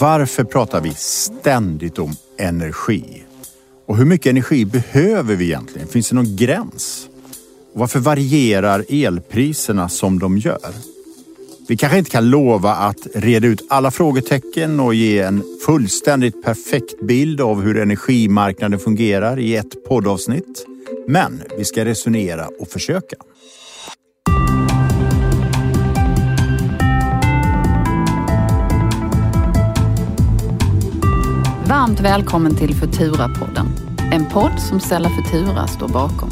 Varför pratar vi ständigt om energi? Och hur mycket energi behöver vi egentligen? Finns det någon gräns? Och varför varierar elpriserna som de gör? Vi kanske inte kan lova att reda ut alla frågetecken och ge en fullständigt perfekt bild av hur energimarknaden fungerar i ett poddavsnitt. Men vi ska resonera och försöka. Varmt välkommen till Futura-podden. En podd som Stella Futura står bakom.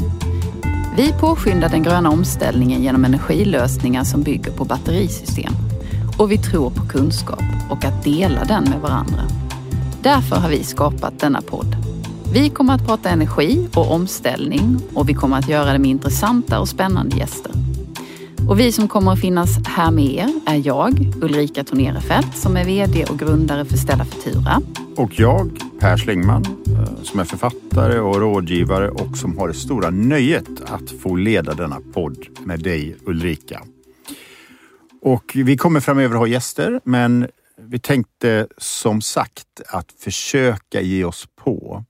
Vi påskyndar den gröna omställningen genom energilösningar som bygger på batterisystem. Och vi tror på kunskap och att dela den med varandra. Därför har vi skapat denna podd. Vi kommer att prata energi och omställning och vi kommer att göra det med intressanta och spännande gäster. Och vi som kommer att finnas här med er är jag, Ulrika Tornerefelt, som är VD och grundare för Stella Futura. Och jag, Per Slingman, eh, som är författare och rådgivare och som har det stora nöjet att få leda denna podd med dig Ulrika. Och vi kommer framöver ha gäster, men vi tänkte som sagt att försöka ge oss på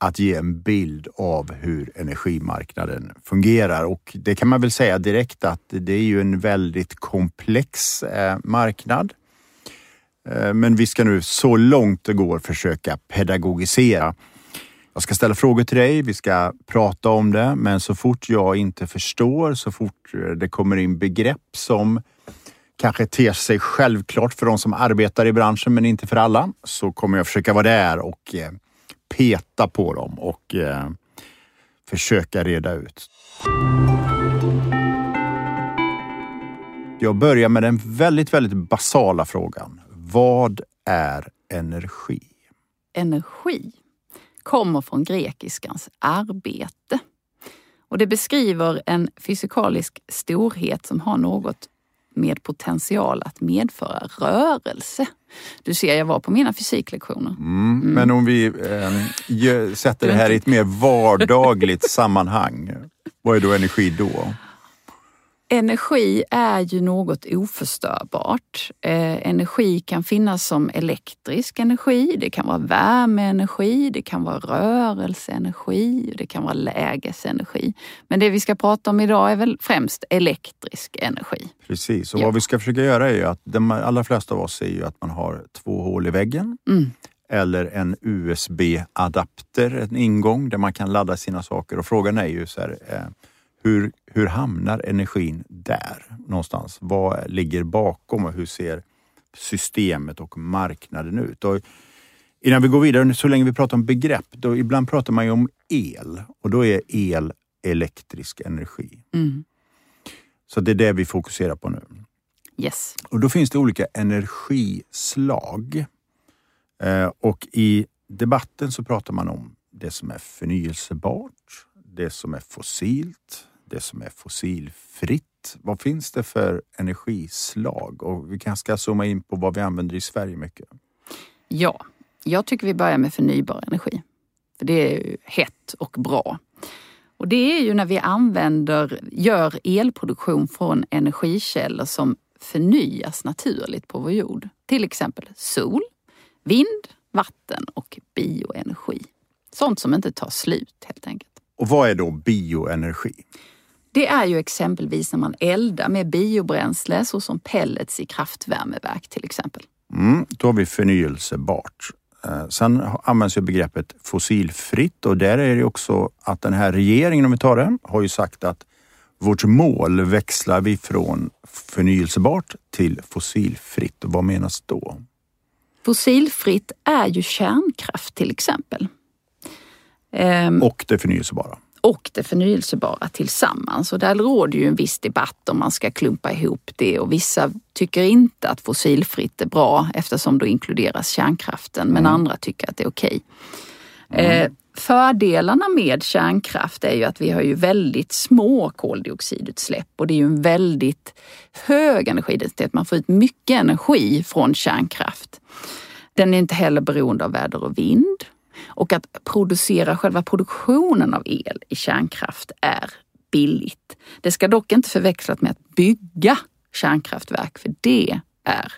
att ge en bild av hur energimarknaden fungerar. Och det kan man väl säga direkt att det är ju en väldigt komplex eh, marknad. Eh, men vi ska nu så långt det går försöka pedagogisera. Jag ska ställa frågor till dig, vi ska prata om det, men så fort jag inte förstår, så fort eh, det kommer in begrepp som kanske ter sig självklart för de som arbetar i branschen, men inte för alla, så kommer jag försöka vara där och eh, peta på dem och försöka reda ut. Jag börjar med den väldigt, väldigt basala frågan. Vad är energi? Energi kommer från grekiskans arbete. Och det beskriver en fysikalisk storhet som har något med potential att medföra rörelse. Du ser, jag var på mina fysiklektioner. Mm, mm. Men om vi eh, sätter det här i ett mer vardagligt sammanhang, vad är då energi då? Energi är ju något oförstörbart. Eh, energi kan finnas som elektrisk energi, det kan vara värmeenergi, det kan vara rörelseenergi, det kan vara lägesenergi. Men det vi ska prata om idag är väl främst elektrisk energi. Precis, och ja. vad vi ska försöka göra är ju att de allra flesta av oss ser ju att man har två hål i väggen. Mm eller en USB-adapter, en ingång där man kan ladda sina saker. Och frågan är ju så här, eh, hur, hur hamnar energin där någonstans? Vad ligger bakom och hur ser systemet och marknaden ut? Och innan vi går vidare, så länge vi pratar om begrepp, då ibland pratar man ju om el och då är el elektrisk energi. Mm. Så det är det vi fokuserar på nu. Yes. Och då finns det olika energislag. Eh, och i debatten så pratar man om det som är förnyelsebart, det som är fossilt, det som är fossilfritt. Vad finns det för energislag? Och vi kanske ska zooma in på vad vi använder i Sverige mycket. Ja, jag tycker vi börjar med förnybar energi. För det är hett och bra. Och det är ju när vi använder, gör elproduktion från energikällor som förnyas naturligt på vår jord. Till exempel sol, vind, vatten och bioenergi. Sånt som inte tar slut helt enkelt. Och vad är då bioenergi? Det är ju exempelvis när man eldar med biobränsle såsom pellets i kraftvärmeverk till exempel. Mm, då har vi förnyelsebart. Eh, sen används ju begreppet fossilfritt och där är det också att den här regeringen, om vi tar det, har ju sagt att vårt mål växlar vi från förnyelsebart till fossilfritt. Vad menas då? Fossilfritt är ju kärnkraft till exempel. Och det förnyelsebara och det förnyelsebara tillsammans. Och där råder ju en viss debatt om man ska klumpa ihop det och vissa tycker inte att fossilfritt är bra eftersom då inkluderas kärnkraften men mm. andra tycker att det är okej. Okay. Mm. Eh, fördelarna med kärnkraft är ju att vi har ju väldigt små koldioxidutsläpp och det är ju en väldigt hög energidensitet. Man får ut mycket energi från kärnkraft. Den är inte heller beroende av väder och vind. Och att producera själva produktionen av el i kärnkraft är billigt. Det ska dock inte förväxlas med att bygga kärnkraftverk för det är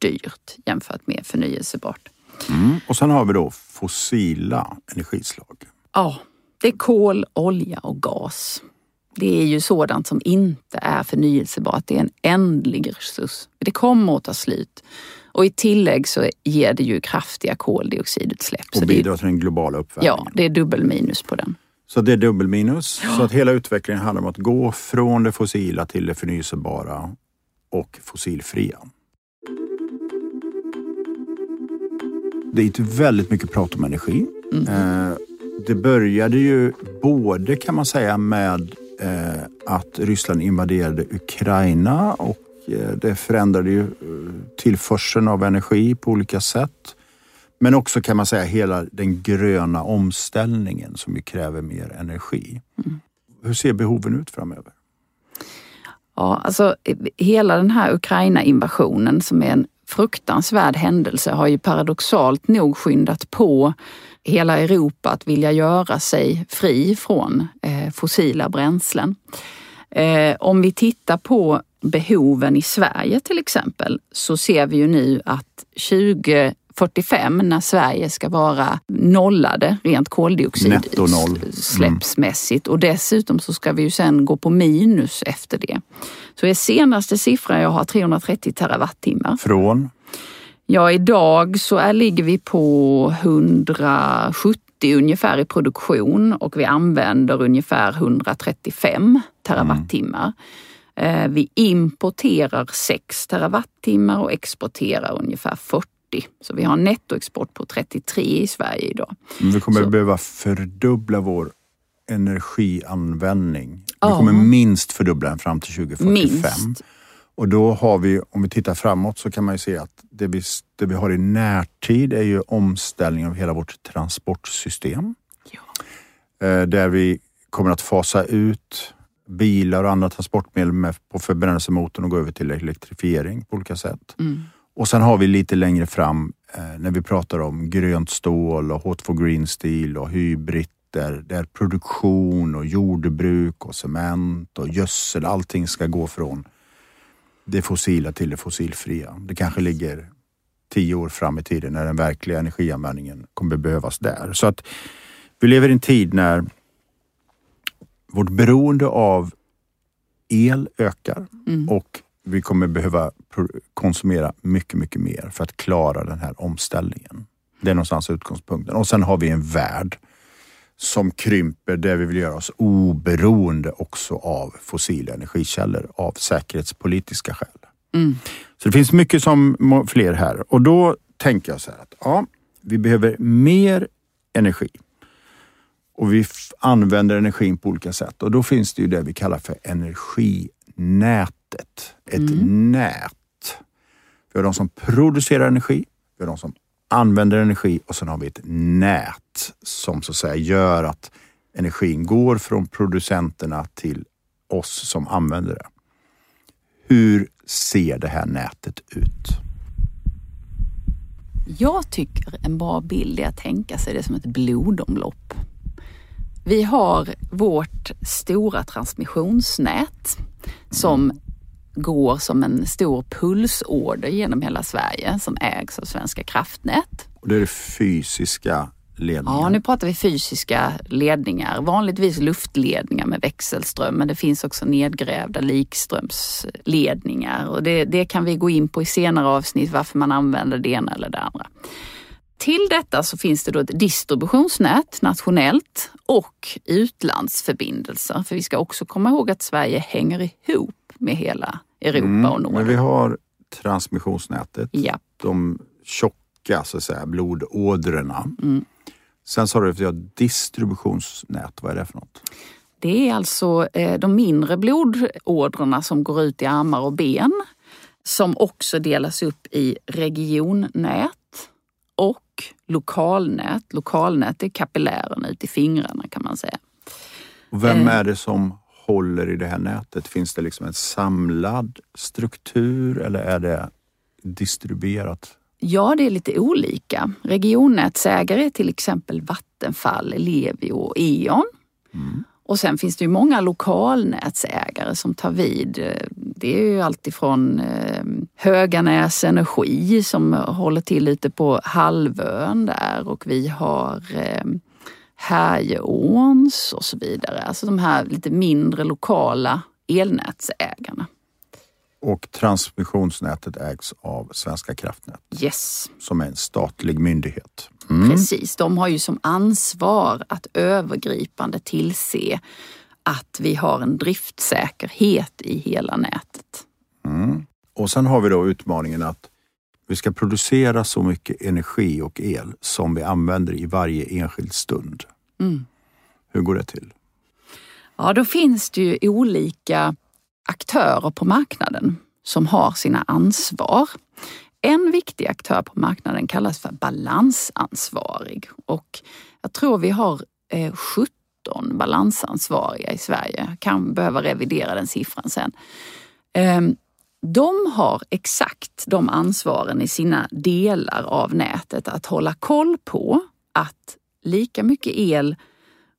dyrt jämfört med förnyelsebart. Mm. Och sen har vi då fossila energislag. Ja, det är kol, olja och gas. Det är ju sådant som inte är förnyelsebart. Det är en ändlig resurs. Det kommer att ta slut. Och i tillägg så ger det ju kraftiga koldioxidutsläpp. Och bidrar till den globala uppvärmningen. Ja, det är dubbel minus på den. Så det är dubbel minus. Ja. Så att hela utvecklingen handlar om att gå från det fossila till det förnyelsebara och fossilfria. Det är väldigt mycket prat om energi. Mm. Eh, det började ju både kan man säga med eh, att Ryssland invaderade Ukraina och det förändrade ju tillförseln av energi på olika sätt. Men också kan man säga hela den gröna omställningen som ju kräver mer energi. Mm. Hur ser behoven ut framöver? Ja, alltså hela den här Ukraina-invasionen som är en fruktansvärd händelse har ju paradoxalt nog skyndat på hela Europa att vilja göra sig fri från eh, fossila bränslen. Eh, om vi tittar på behoven i Sverige till exempel så ser vi ju nu att 2045 när Sverige ska vara nollade rent koldioxidutsläppsmässigt mm. och dessutom så ska vi ju sen gå på minus efter det. Så är senaste siffran jag har 330 terawattimmar. Från? Ja, idag så är, ligger vi på 170 ungefär i produktion och vi använder ungefär 135 terawattimmar. Mm. Vi importerar 6 terawattimmar och exporterar ungefär 40. Så vi har en nettoexport på 33 i Sverige idag. Men vi kommer så. behöva fördubbla vår energianvändning. Vi kommer minst fördubbla den fram till 2045. Minst. Och då har vi, om vi tittar framåt, så kan man ju se att det vi, det vi har i närtid är ju omställning av hela vårt transportsystem. Ja. Eh, där vi kommer att fasa ut bilar och andra transportmedel med, på förbrännelsemotorn och gå över till elektrifiering på olika sätt. Mm. Och sen har vi lite längre fram eh, när vi pratar om grönt stål och Hot for Green Steel och hybrider där produktion och jordbruk och cement och gödsel, allting ska gå från det fossila till det fossilfria. Det kanske ligger tio år fram i tiden när den verkliga energianvändningen kommer behövas där. Så att vi lever i en tid när vårt beroende av el ökar mm. och vi kommer behöva konsumera mycket, mycket mer för att klara den här omställningen. Det är någonstans utgångspunkten. Och sen har vi en värld som krymper där vi vill göra oss oberoende också av fossila energikällor av säkerhetspolitiska skäl. Mm. Så det finns mycket som fler här och då tänker jag så här att ja, vi behöver mer energi och vi använder energin på olika sätt och då finns det ju det vi kallar för energinätet. Ett mm. nät. Vi har de som producerar energi, vi har de som använder energi och sen har vi ett nät som så att säga gör att energin går från producenterna till oss som använder det. Hur ser det här nätet ut? Jag tycker en bra bild är att tänka sig det som ett blodomlopp. Vi har vårt stora transmissionsnät som går som en stor pulsorder genom hela Sverige som ägs av Svenska kraftnät. Och det är det fysiska ledningar? Ja, nu pratar vi fysiska ledningar. Vanligtvis luftledningar med växelström, men det finns också nedgrävda likströmsledningar och det, det kan vi gå in på i senare avsnitt varför man använder det ena eller det andra. Till detta så finns det då ett distributionsnät nationellt och utlandsförbindelser. För vi ska också komma ihåg att Sverige hänger ihop med hela Europa mm, och Norden. Men vi har transmissionsnätet, ja. de tjocka så att säga, blodådrorna. Mm. Sen sa du att vi har distributionsnät. Vad är det för något? Det är alltså eh, de mindre blodådrorna som går ut i armar och ben som också delas upp i regionnät och lokalnät. Lokalnät är kapillärerna ut i fingrarna kan man säga. Och vem eh. är det som håller i det här nätet? Finns det liksom en samlad struktur eller är det distribuerat? Ja, det är lite olika. Regionnätsägare är till exempel Vattenfall, Ellevio och E.ON. Mm. Och sen finns det ju många lokalnätsägare som tar vid. Det är ju alltifrån eh, Höganäs Energi som håller till ute på halvön där och vi har eh, Härjeåns och så vidare. Alltså de här lite mindre lokala elnätsägarna. Och transmissionsnätet ägs av Svenska kraftnät. Yes. Som är en statlig myndighet. Mm. Precis, de har ju som ansvar att övergripande tillse att vi har en driftsäkerhet i hela nätet. Mm. Och sen har vi då utmaningen att vi ska producera så mycket energi och el som vi använder i varje enskild stund. Mm. Hur går det till? Ja, då finns det ju olika aktörer på marknaden som har sina ansvar. En viktig aktör på marknaden kallas för balansansvarig och jag tror vi har eh, 17 balansansvariga i Sverige. kan behöva revidera den siffran sen. Ehm, de har exakt de ansvaren i sina delar av nätet att hålla koll på att lika mycket el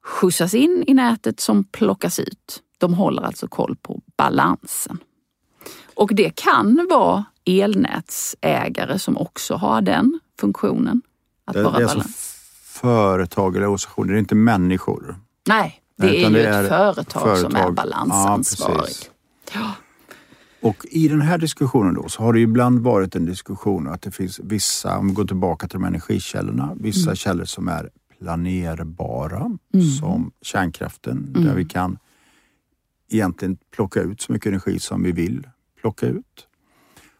skjutsas in i nätet som plockas ut. De håller alltså koll på balansen. Och det kan vara elnätsägare som också har den funktionen. Att det, vara det är alltså företag eller organisationer, det är inte människor? Nej, det Nej, är ju det är ett företag, företag, som är balansansvarig. Ja, och i den här diskussionen då så har det ibland varit en diskussion att det finns vissa, om vi går tillbaka till de energikällorna, vissa mm. källor som är planerbara mm. som kärnkraften mm. där vi kan egentligen plocka ut så mycket energi som vi vill plocka ut.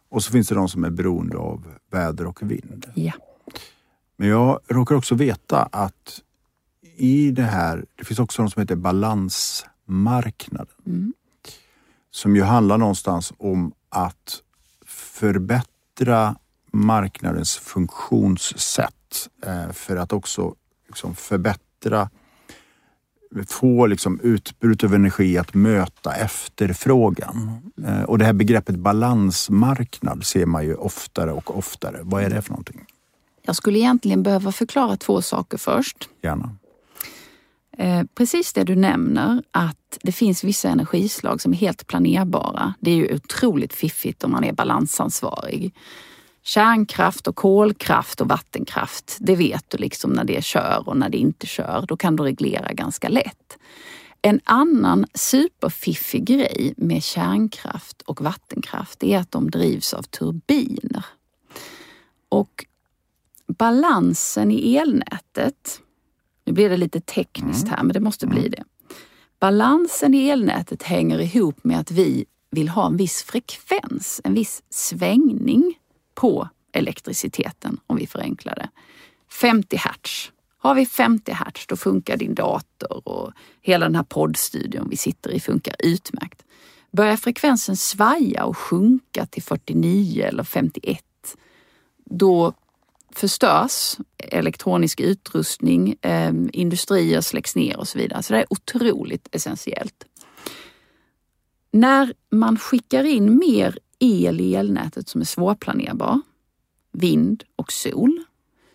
Och så finns det de som är beroende av väder och vind. Ja. Men jag råkar också veta att i det här, det finns också något som heter balansmarknaden. Mm. Som ju handlar någonstans om att förbättra marknadens funktionssätt eh, för att också liksom förbättra få liksom utbudet av energi att möta efterfrågan. Eh, och det här begreppet balansmarknad ser man ju oftare och oftare. Vad är det för någonting? Jag skulle egentligen behöva förklara två saker först. Gärna. Eh, precis det du nämner, att det finns vissa energislag som är helt planerbara. Det är ju otroligt fiffigt om man är balansansvarig. Kärnkraft och kolkraft och vattenkraft, det vet du liksom när det kör och när det inte kör. Då kan du reglera ganska lätt. En annan superfiffig grej med kärnkraft och vattenkraft är att de drivs av turbiner. Och balansen i elnätet, nu blir det lite tekniskt mm. här men det måste bli mm. det. Balansen i elnätet hänger ihop med att vi vill ha en viss frekvens, en viss svängning på elektriciteten om vi förenklar det. 50 hertz. Har vi 50 hertz då funkar din dator och hela den här poddstudion vi sitter i funkar utmärkt. Börjar frekvensen svaja och sjunka till 49 eller 51 då förstörs elektronisk utrustning, eh, industrier släcks ner och så vidare. Så det är otroligt essentiellt. När man skickar in mer el i elnätet som är svårplanerbar, vind och sol,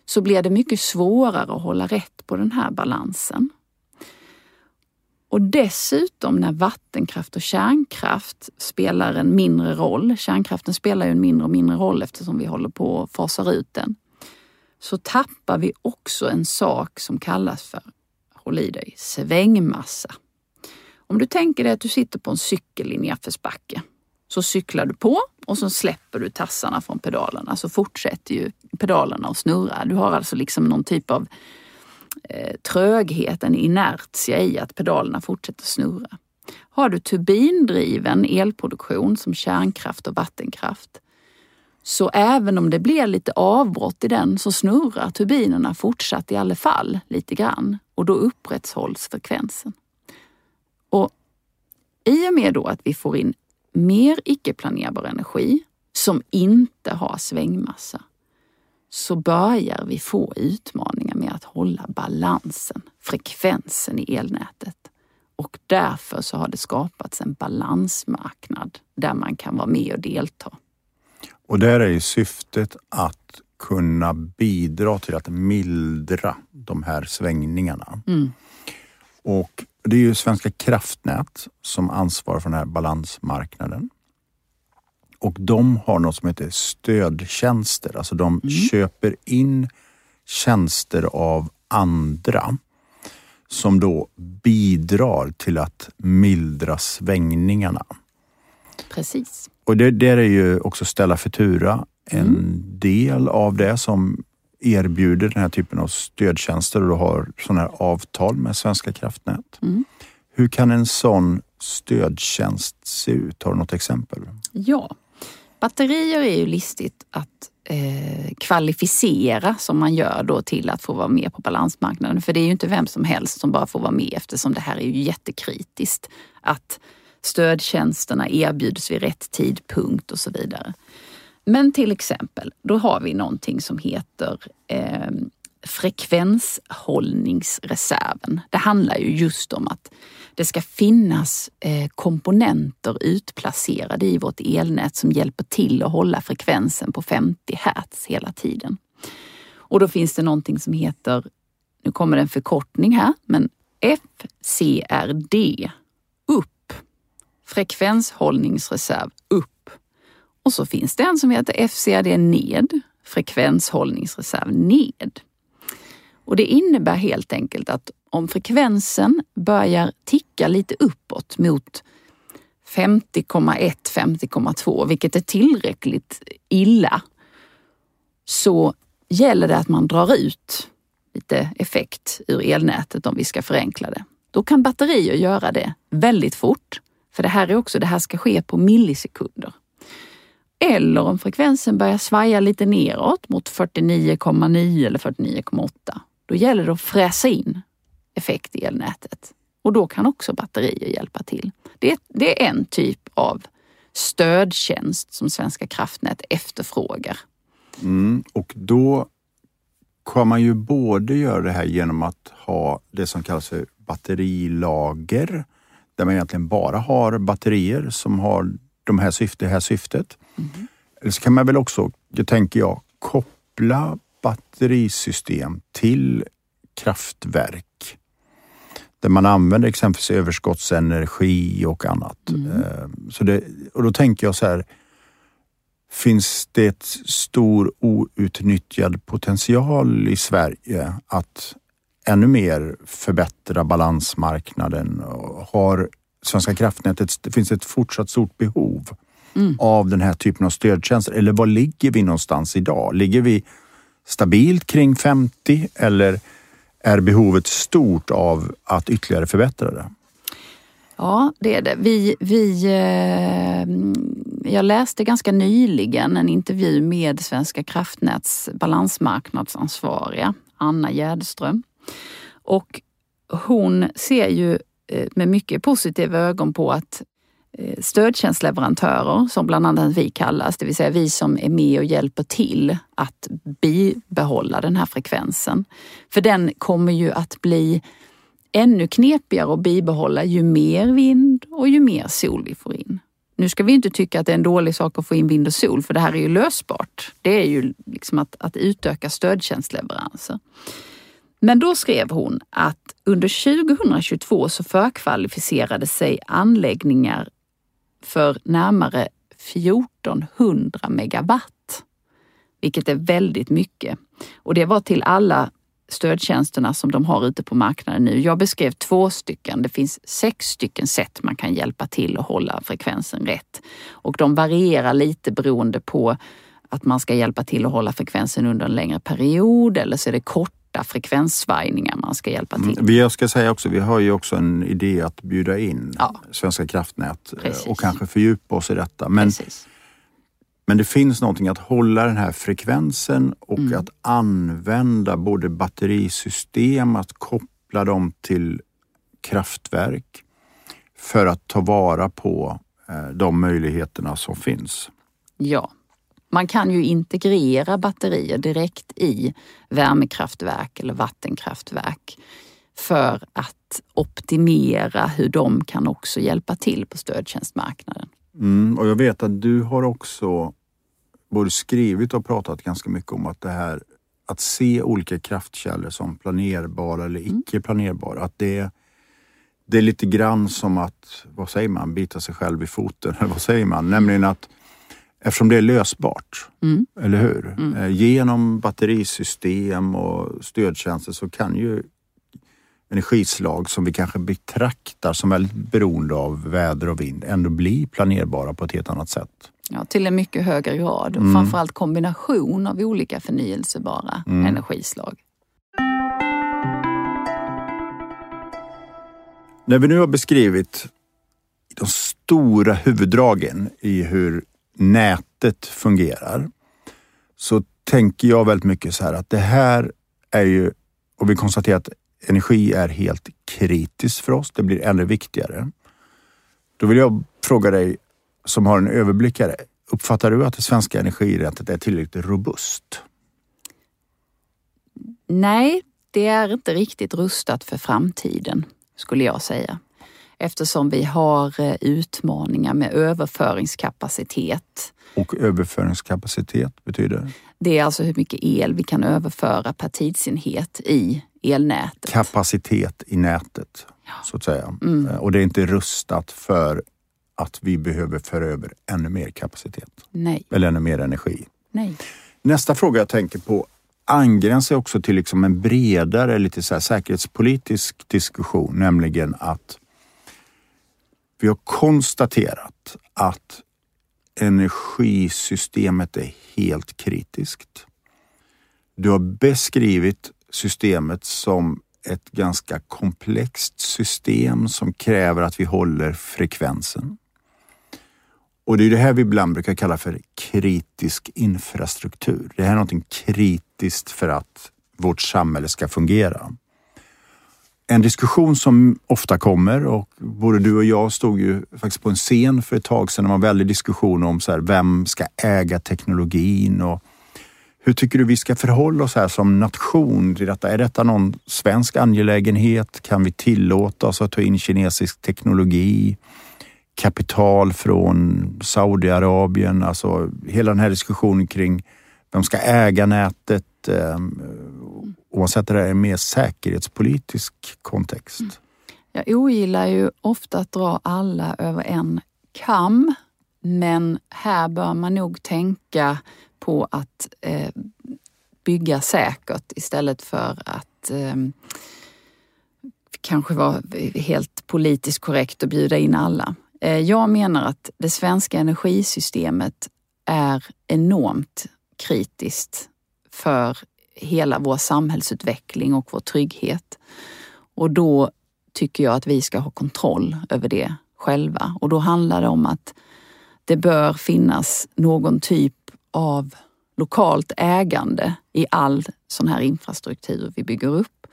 så blir det mycket svårare att hålla rätt på den här balansen. Och dessutom när vattenkraft och kärnkraft spelar en mindre roll, kärnkraften spelar ju en mindre och mindre roll eftersom vi håller på att fasar ut den, så tappar vi också en sak som kallas för, håll i dig, svängmassa. Om du tänker dig att du sitter på en cykel i nedförsbacke så cyklar du på och så släpper du tassarna från pedalerna så fortsätter ju pedalerna att snurra. Du har alltså liksom någon typ av eh, tröghet, en inertia i att pedalerna fortsätter snurra. Har du turbindriven elproduktion som kärnkraft och vattenkraft så även om det blir lite avbrott i den så snurrar turbinerna fortsatt i alla fall lite grann och då upprätthålls frekvensen. Och i och med då att vi får in mer icke-planerbar energi som inte har svängmassa så börjar vi få utmaningar med att hålla balansen, frekvensen i elnätet. Och därför så har det skapats en balansmarknad där man kan vara med och delta. Och där är ju syftet att kunna bidra till att mildra de här svängningarna. Mm. Och det är ju Svenska kraftnät som ansvarar för den här balansmarknaden. Och de har något som heter stödtjänster. Alltså de mm. köper in tjänster av andra som då bidrar till att mildra svängningarna. Precis. Och det där är ju också Ställa Futura en mm. del av det som erbjuder den här typen av stödtjänster och har sådana här avtal med Svenska kraftnät. Mm. Hur kan en sån stödtjänst se ut? Har du något exempel? Ja, batterier är ju listigt att eh, kvalificera som man gör då till att få vara med på balansmarknaden. För det är ju inte vem som helst som bara får vara med eftersom det här är ju jättekritiskt. Att stödtjänsterna erbjuds vid rätt tidpunkt och så vidare. Men till exempel, då har vi någonting som heter eh, frekvenshållningsreserven. Det handlar ju just om att det ska finnas eh, komponenter utplacerade i vårt elnät som hjälper till att hålla frekvensen på 50 Hz hela tiden. Och då finns det någonting som heter, nu kommer det en förkortning här, men FCRD, upp. Frekvenshållningsreserv, upp. Och så finns det en som heter FCRD ned, frekvenshållningsreserv ned. Och det innebär helt enkelt att om frekvensen börjar ticka lite uppåt mot 50,1, 50,2, vilket är tillräckligt illa, så gäller det att man drar ut lite effekt ur elnätet om vi ska förenkla det. Då kan batterier göra det väldigt fort, för det här är också, det här ska ske på millisekunder. Eller om frekvensen börjar svaja lite neråt mot 49,9 eller 49,8. Då gäller det att fräsa in effekt i elnätet. Och då kan också batterier hjälpa till. Det, det är en typ av stödtjänst som Svenska kraftnät efterfrågar. Mm, och då kan man ju både göra det här genom att ha det som kallas för batterilager, där man egentligen bara har batterier som har de här syfte, det här syftet. Mm. Eller så kan man väl också, det tänker jag, koppla batterisystem till kraftverk där man använder exempelvis överskottsenergi och annat. Mm. Eh, så det, och då tänker jag så här, finns det ett stor outnyttjad potential i Sverige att ännu mer förbättra balansmarknaden? Har Svenska kraftnätet, det finns ett fortsatt stort behov mm. av den här typen av stödtjänster? Eller var ligger vi någonstans idag? Ligger vi stabilt kring 50 eller är behovet stort av att ytterligare förbättra det? Ja, det är det. Vi, vi, eh, jag läste ganska nyligen en intervju med Svenska kraftnäts balansmarknadsansvariga, Anna Gärdström. Och hon ser ju Eh, med mycket positiva ögon på att eh, stödtjänstleverantörer, som bland annat vi kallas, det vill säga vi som är med och hjälper till att bibehålla den här frekvensen. För den kommer ju att bli ännu knepigare att bibehålla ju mer vind och ju mer sol vi får in. Nu ska vi inte tycka att det är en dålig sak att få in vind och sol, för det här är ju lösbart. Det är ju liksom att, att utöka stödtjänstleveranser. Men då skrev hon att under 2022 så förkvalificerade sig anläggningar för närmare 1400 megawatt, vilket är väldigt mycket. Och det var till alla stödtjänsterna som de har ute på marknaden nu. Jag beskrev två stycken. Det finns sex stycken sätt man kan hjälpa till att hålla frekvensen rätt. Och de varierar lite beroende på att man ska hjälpa till att hålla frekvensen under en längre period eller så är det kort korta frekvenssvajningar man ska hjälpa till. Mm, jag ska säga också, vi har ju också en idé att bjuda in ja. Svenska kraftnät eh, Precis. och kanske fördjupa oss i detta. Men, men det finns någonting att hålla den här frekvensen och mm. att använda både batterisystem, att koppla dem till kraftverk för att ta vara på eh, de möjligheterna som finns. Ja, man kan ju integrera batterier direkt i värmekraftverk eller vattenkraftverk för att optimera hur de kan också hjälpa till på stödtjänstmarknaden. Mm, och jag vet att du har också både skrivit och pratat ganska mycket om att det här att se olika kraftkällor som planerbara eller mm. icke planerbara, att det det är lite grann som att, vad säger man, bita sig själv i foten. Eller vad säger man? Nämligen att eftersom det är lösbart, Mm. eller hur? Mm. Eh, Genom batterisystem och stödtjänster så kan ju energislag som vi kanske betraktar som väldigt beroende av väder och vind ändå bli planerbara på ett helt annat sätt. Ja, till en mycket högre grad. Och Mm. Framförallt kombination av olika förnyelsebara Mm. energislag. När vi nu har beskrivit de stora huvuddragen i hur nätet fungerar så tänker jag väldigt mycket så här att det här är ju, och vi konstaterar att energi är helt kritiskt för oss. Det blir ännu viktigare. Då vill jag fråga dig som har en överblickare. Uppfattar du att det svenska energirättet är tillräckligt robust? Nej, det är inte riktigt rustat för framtiden skulle jag säga. Eftersom vi har eh, utmaningar med överföringskapacitet. Och överföringskapacitet betyder? Det är alltså hur mycket el vi kan överföra per tidsenhet i elnätet. kapacitet i nätet, så att säga. Mm. Eh, Och det är inte rustat för att vi behöver föra över ännu mer kapacitet Nej, eller ännu mer energi. nej. Nästa fråga jag tänker på angränsar också till liksom en bredare, lite så säkerhetspolitisk diskussion, nämligen att vi har konstaterat att energisystemet är helt kritiskt. Du har beskrivit systemet som ett ganska komplext system som kräver att vi håller frekvensen. Och det är det här vi ibland brukar kalla för kritisk infrastruktur. Det här är någonting kritiskt för att vårt samhälle ska fungera. En diskussion som ofta kommer och både du och jag stod ju faktiskt på en scen för ett tag sedan. Det var en väldig diskussion om så här, vem ska äga teknologin och hur tycker du vi ska förhålla oss här som nation till detta? Är detta någon svensk angelägenhet? Kan vi tillåta oss att ta in kinesisk teknologi? Kapital från Saudiarabien? Alltså hela den här diskussionen kring vem ska äga nätet? Ehm, oavsett oavsett det är en mer säkerhetspolitisk kontext. Mm. Jag ogillar ju ofta att dra alla över en kam. Men här bör man nog tänka på att eh, bygga säkert istället för att eh, kanske vara helt politiskt korrekt och bjuda in alla. Eh, jag menar att det svenska energisystemet är enormt kritiskt för hela vår samhällsutveckling och vår trygghet. Och då tycker jag att vi ska ha kontroll över det själva. Och då handlar det om att det bör finnas någon typ av lokalt ägande i all sån här infrastruktur vi bygger upp.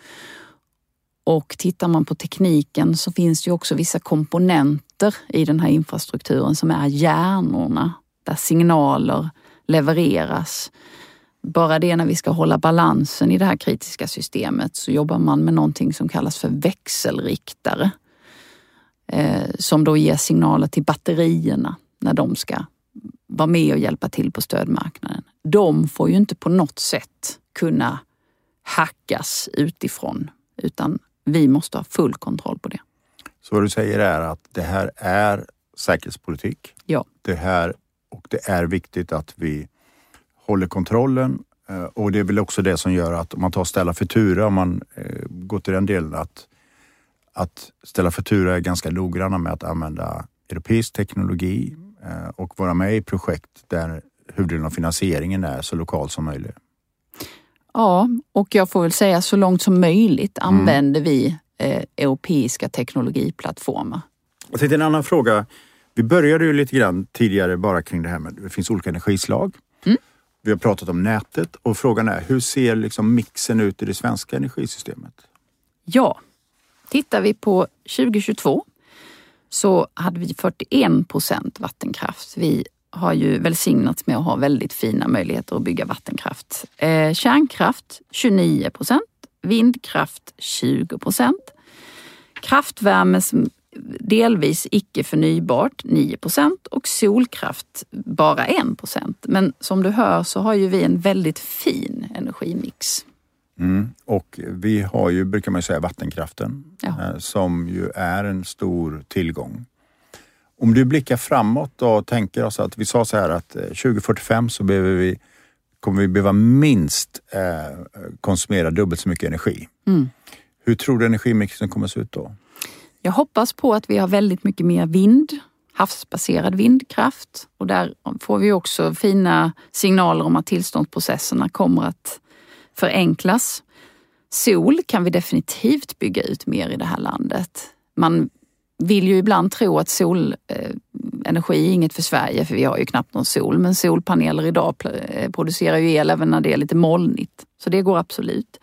Och tittar man på tekniken så finns det ju också vissa komponenter i den här infrastrukturen som är hjärnorna där signaler levereras. Bara det när vi ska hålla balansen i det här kritiska systemet så jobbar man med någonting som kallas för växelriktare. Eh, som då ger signaler till batterierna när de ska vara med och hjälpa till på stödmarknaden. De får ju inte på något sätt kunna hackas utifrån utan vi måste ha full kontroll på det. Så vad du säger är att det här är säkerhetspolitik. Ja. Det här och det är viktigt att vi håller kontrollen eh, och det är väl också det som gör att om man tar Ställa Futura, om man eh, går till den delen att, att Ställa Futura är ganska noggranna med att använda europeisk teknologi eh, och vara med i projekt där huvuddelen av finansieringen är så lokal som möjligt. Ja, och jag får väl säga så långt som möjligt använder vi eh, europeiska teknologiplattformar. Jag tänkte en annan fråga. Vi började ju lite grann tidigare bara kring det här med det finns olika energislag. Vi har pratat om nätet och frågan är hur ser liksom mixen ut i det svenska energisystemet? Ja, tittar vi på 2022 så hade vi 41 procent vattenkraft. Vi har ju välsignats med att ha väldigt fina möjligheter att bygga vattenkraft. Eh, kärnkraft 29 procent, vindkraft 20 procent, kraftvärme som delvis icke förnybart 9 procent och solkraft bara 1 procent. Men som du hör så har ju vi en väldigt fin energimix. Mm. Och vi har ju, brukar man säga, vattenkraften Ja. eh, som ju är en stor tillgång. Om du blickar framåt och tänker oss att vi sa så här att eh, 2045 så behöver vi, kommer vi behöva minst eh, konsumera dubbelt så mycket energi. Mm. Hur tror du energimixen kommer se ut då? Jag hoppas på att vi har väldigt mycket mer vind, havsbaserad vindkraft och där får vi också fina signaler om att tillståndsprocesserna kommer att förenklas. Sol kan vi definitivt bygga ut mer i det här landet. Man vill ju ibland tro att solenergi eh, är inget för Sverige för vi har ju knappt någon sol men solpaneler idag eh, producerar ju el även när det är lite molnigt. Så det går absolut.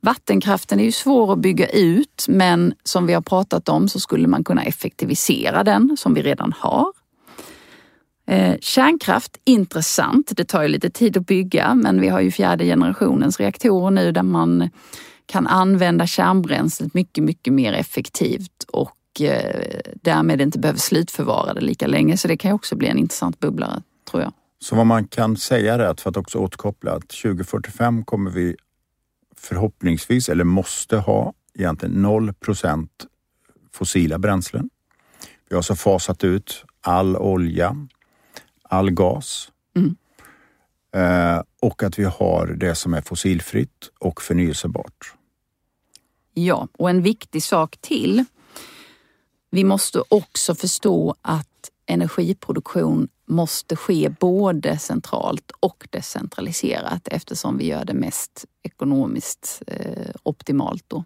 Vattenkraften är ju svår att bygga ut men som vi har pratat om så skulle man kunna effektivisera den som vi redan har. Eh, kärnkraft, intressant. Det tar ju lite tid att bygga men vi har ju fjärde generationens reaktorer nu där man kan använda kärnbränslet mycket, mycket mer effektivt och eh, därmed inte behöver slutförvara det lika länge. Så det kan ju också bli en intressant bubblare, tror jag. Så vad man kan säga är att för att också återkoppla att 2045 kommer vi förhoppningsvis, eller måste ha, egentligen 0% fossila bränslen. Vi har så fasat ut all olja, all gas Mm. eh, och att vi har det som är fossilfritt och förnyelsebart. Ja, och en viktig sak till. Vi måste också förstå att energiproduktion måste ske både centralt och decentraliserat eftersom vi gör det mest ekonomiskt eh, optimalt då.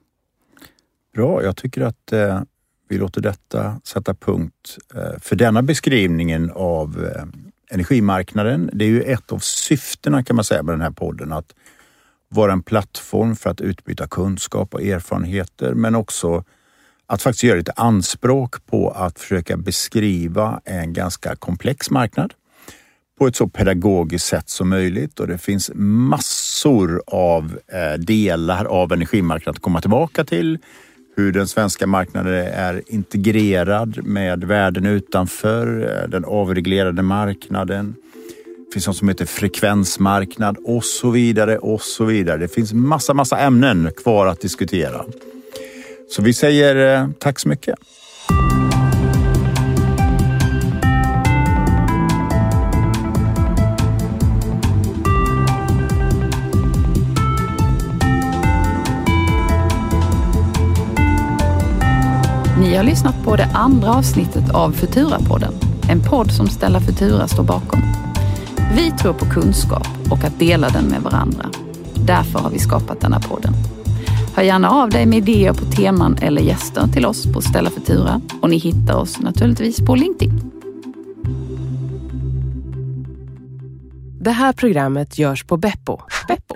Bra, jag tycker att eh, vi låter detta sätta punkt eh, för denna beskrivningen av eh, energimarknaden. Det är ju ett av syftena kan man säga med den här podden att vara en plattform för att utbyta kunskap och erfarenheter men också att faktiskt göra lite anspråk på att försöka beskriva en ganska komplex marknad på ett så pedagogiskt sätt som möjligt och det finns massor av eh, delar av energimarknaden att komma tillbaka till. Hur den svenska marknaden är integrerad med världen utanför, eh, den avreglerade marknaden. Det finns något som heter frekvensmarknad och så vidare och så vidare. Det finns massa, massa ämnen kvar att diskutera. Så vi säger eh, tack så mycket. Ni har lyssnat på det andra avsnittet av Futura-podden. En podd som Stella Futura står bakom. Vi tror på kunskap och att dela den med varandra. Därför har vi skapat denna podden. Hör gärna av dig med idéer på teman eller gäster till oss på Stella Futura och ni hittar oss naturligtvis på LinkedIn. Det här programmet görs på Beppo. Beppo.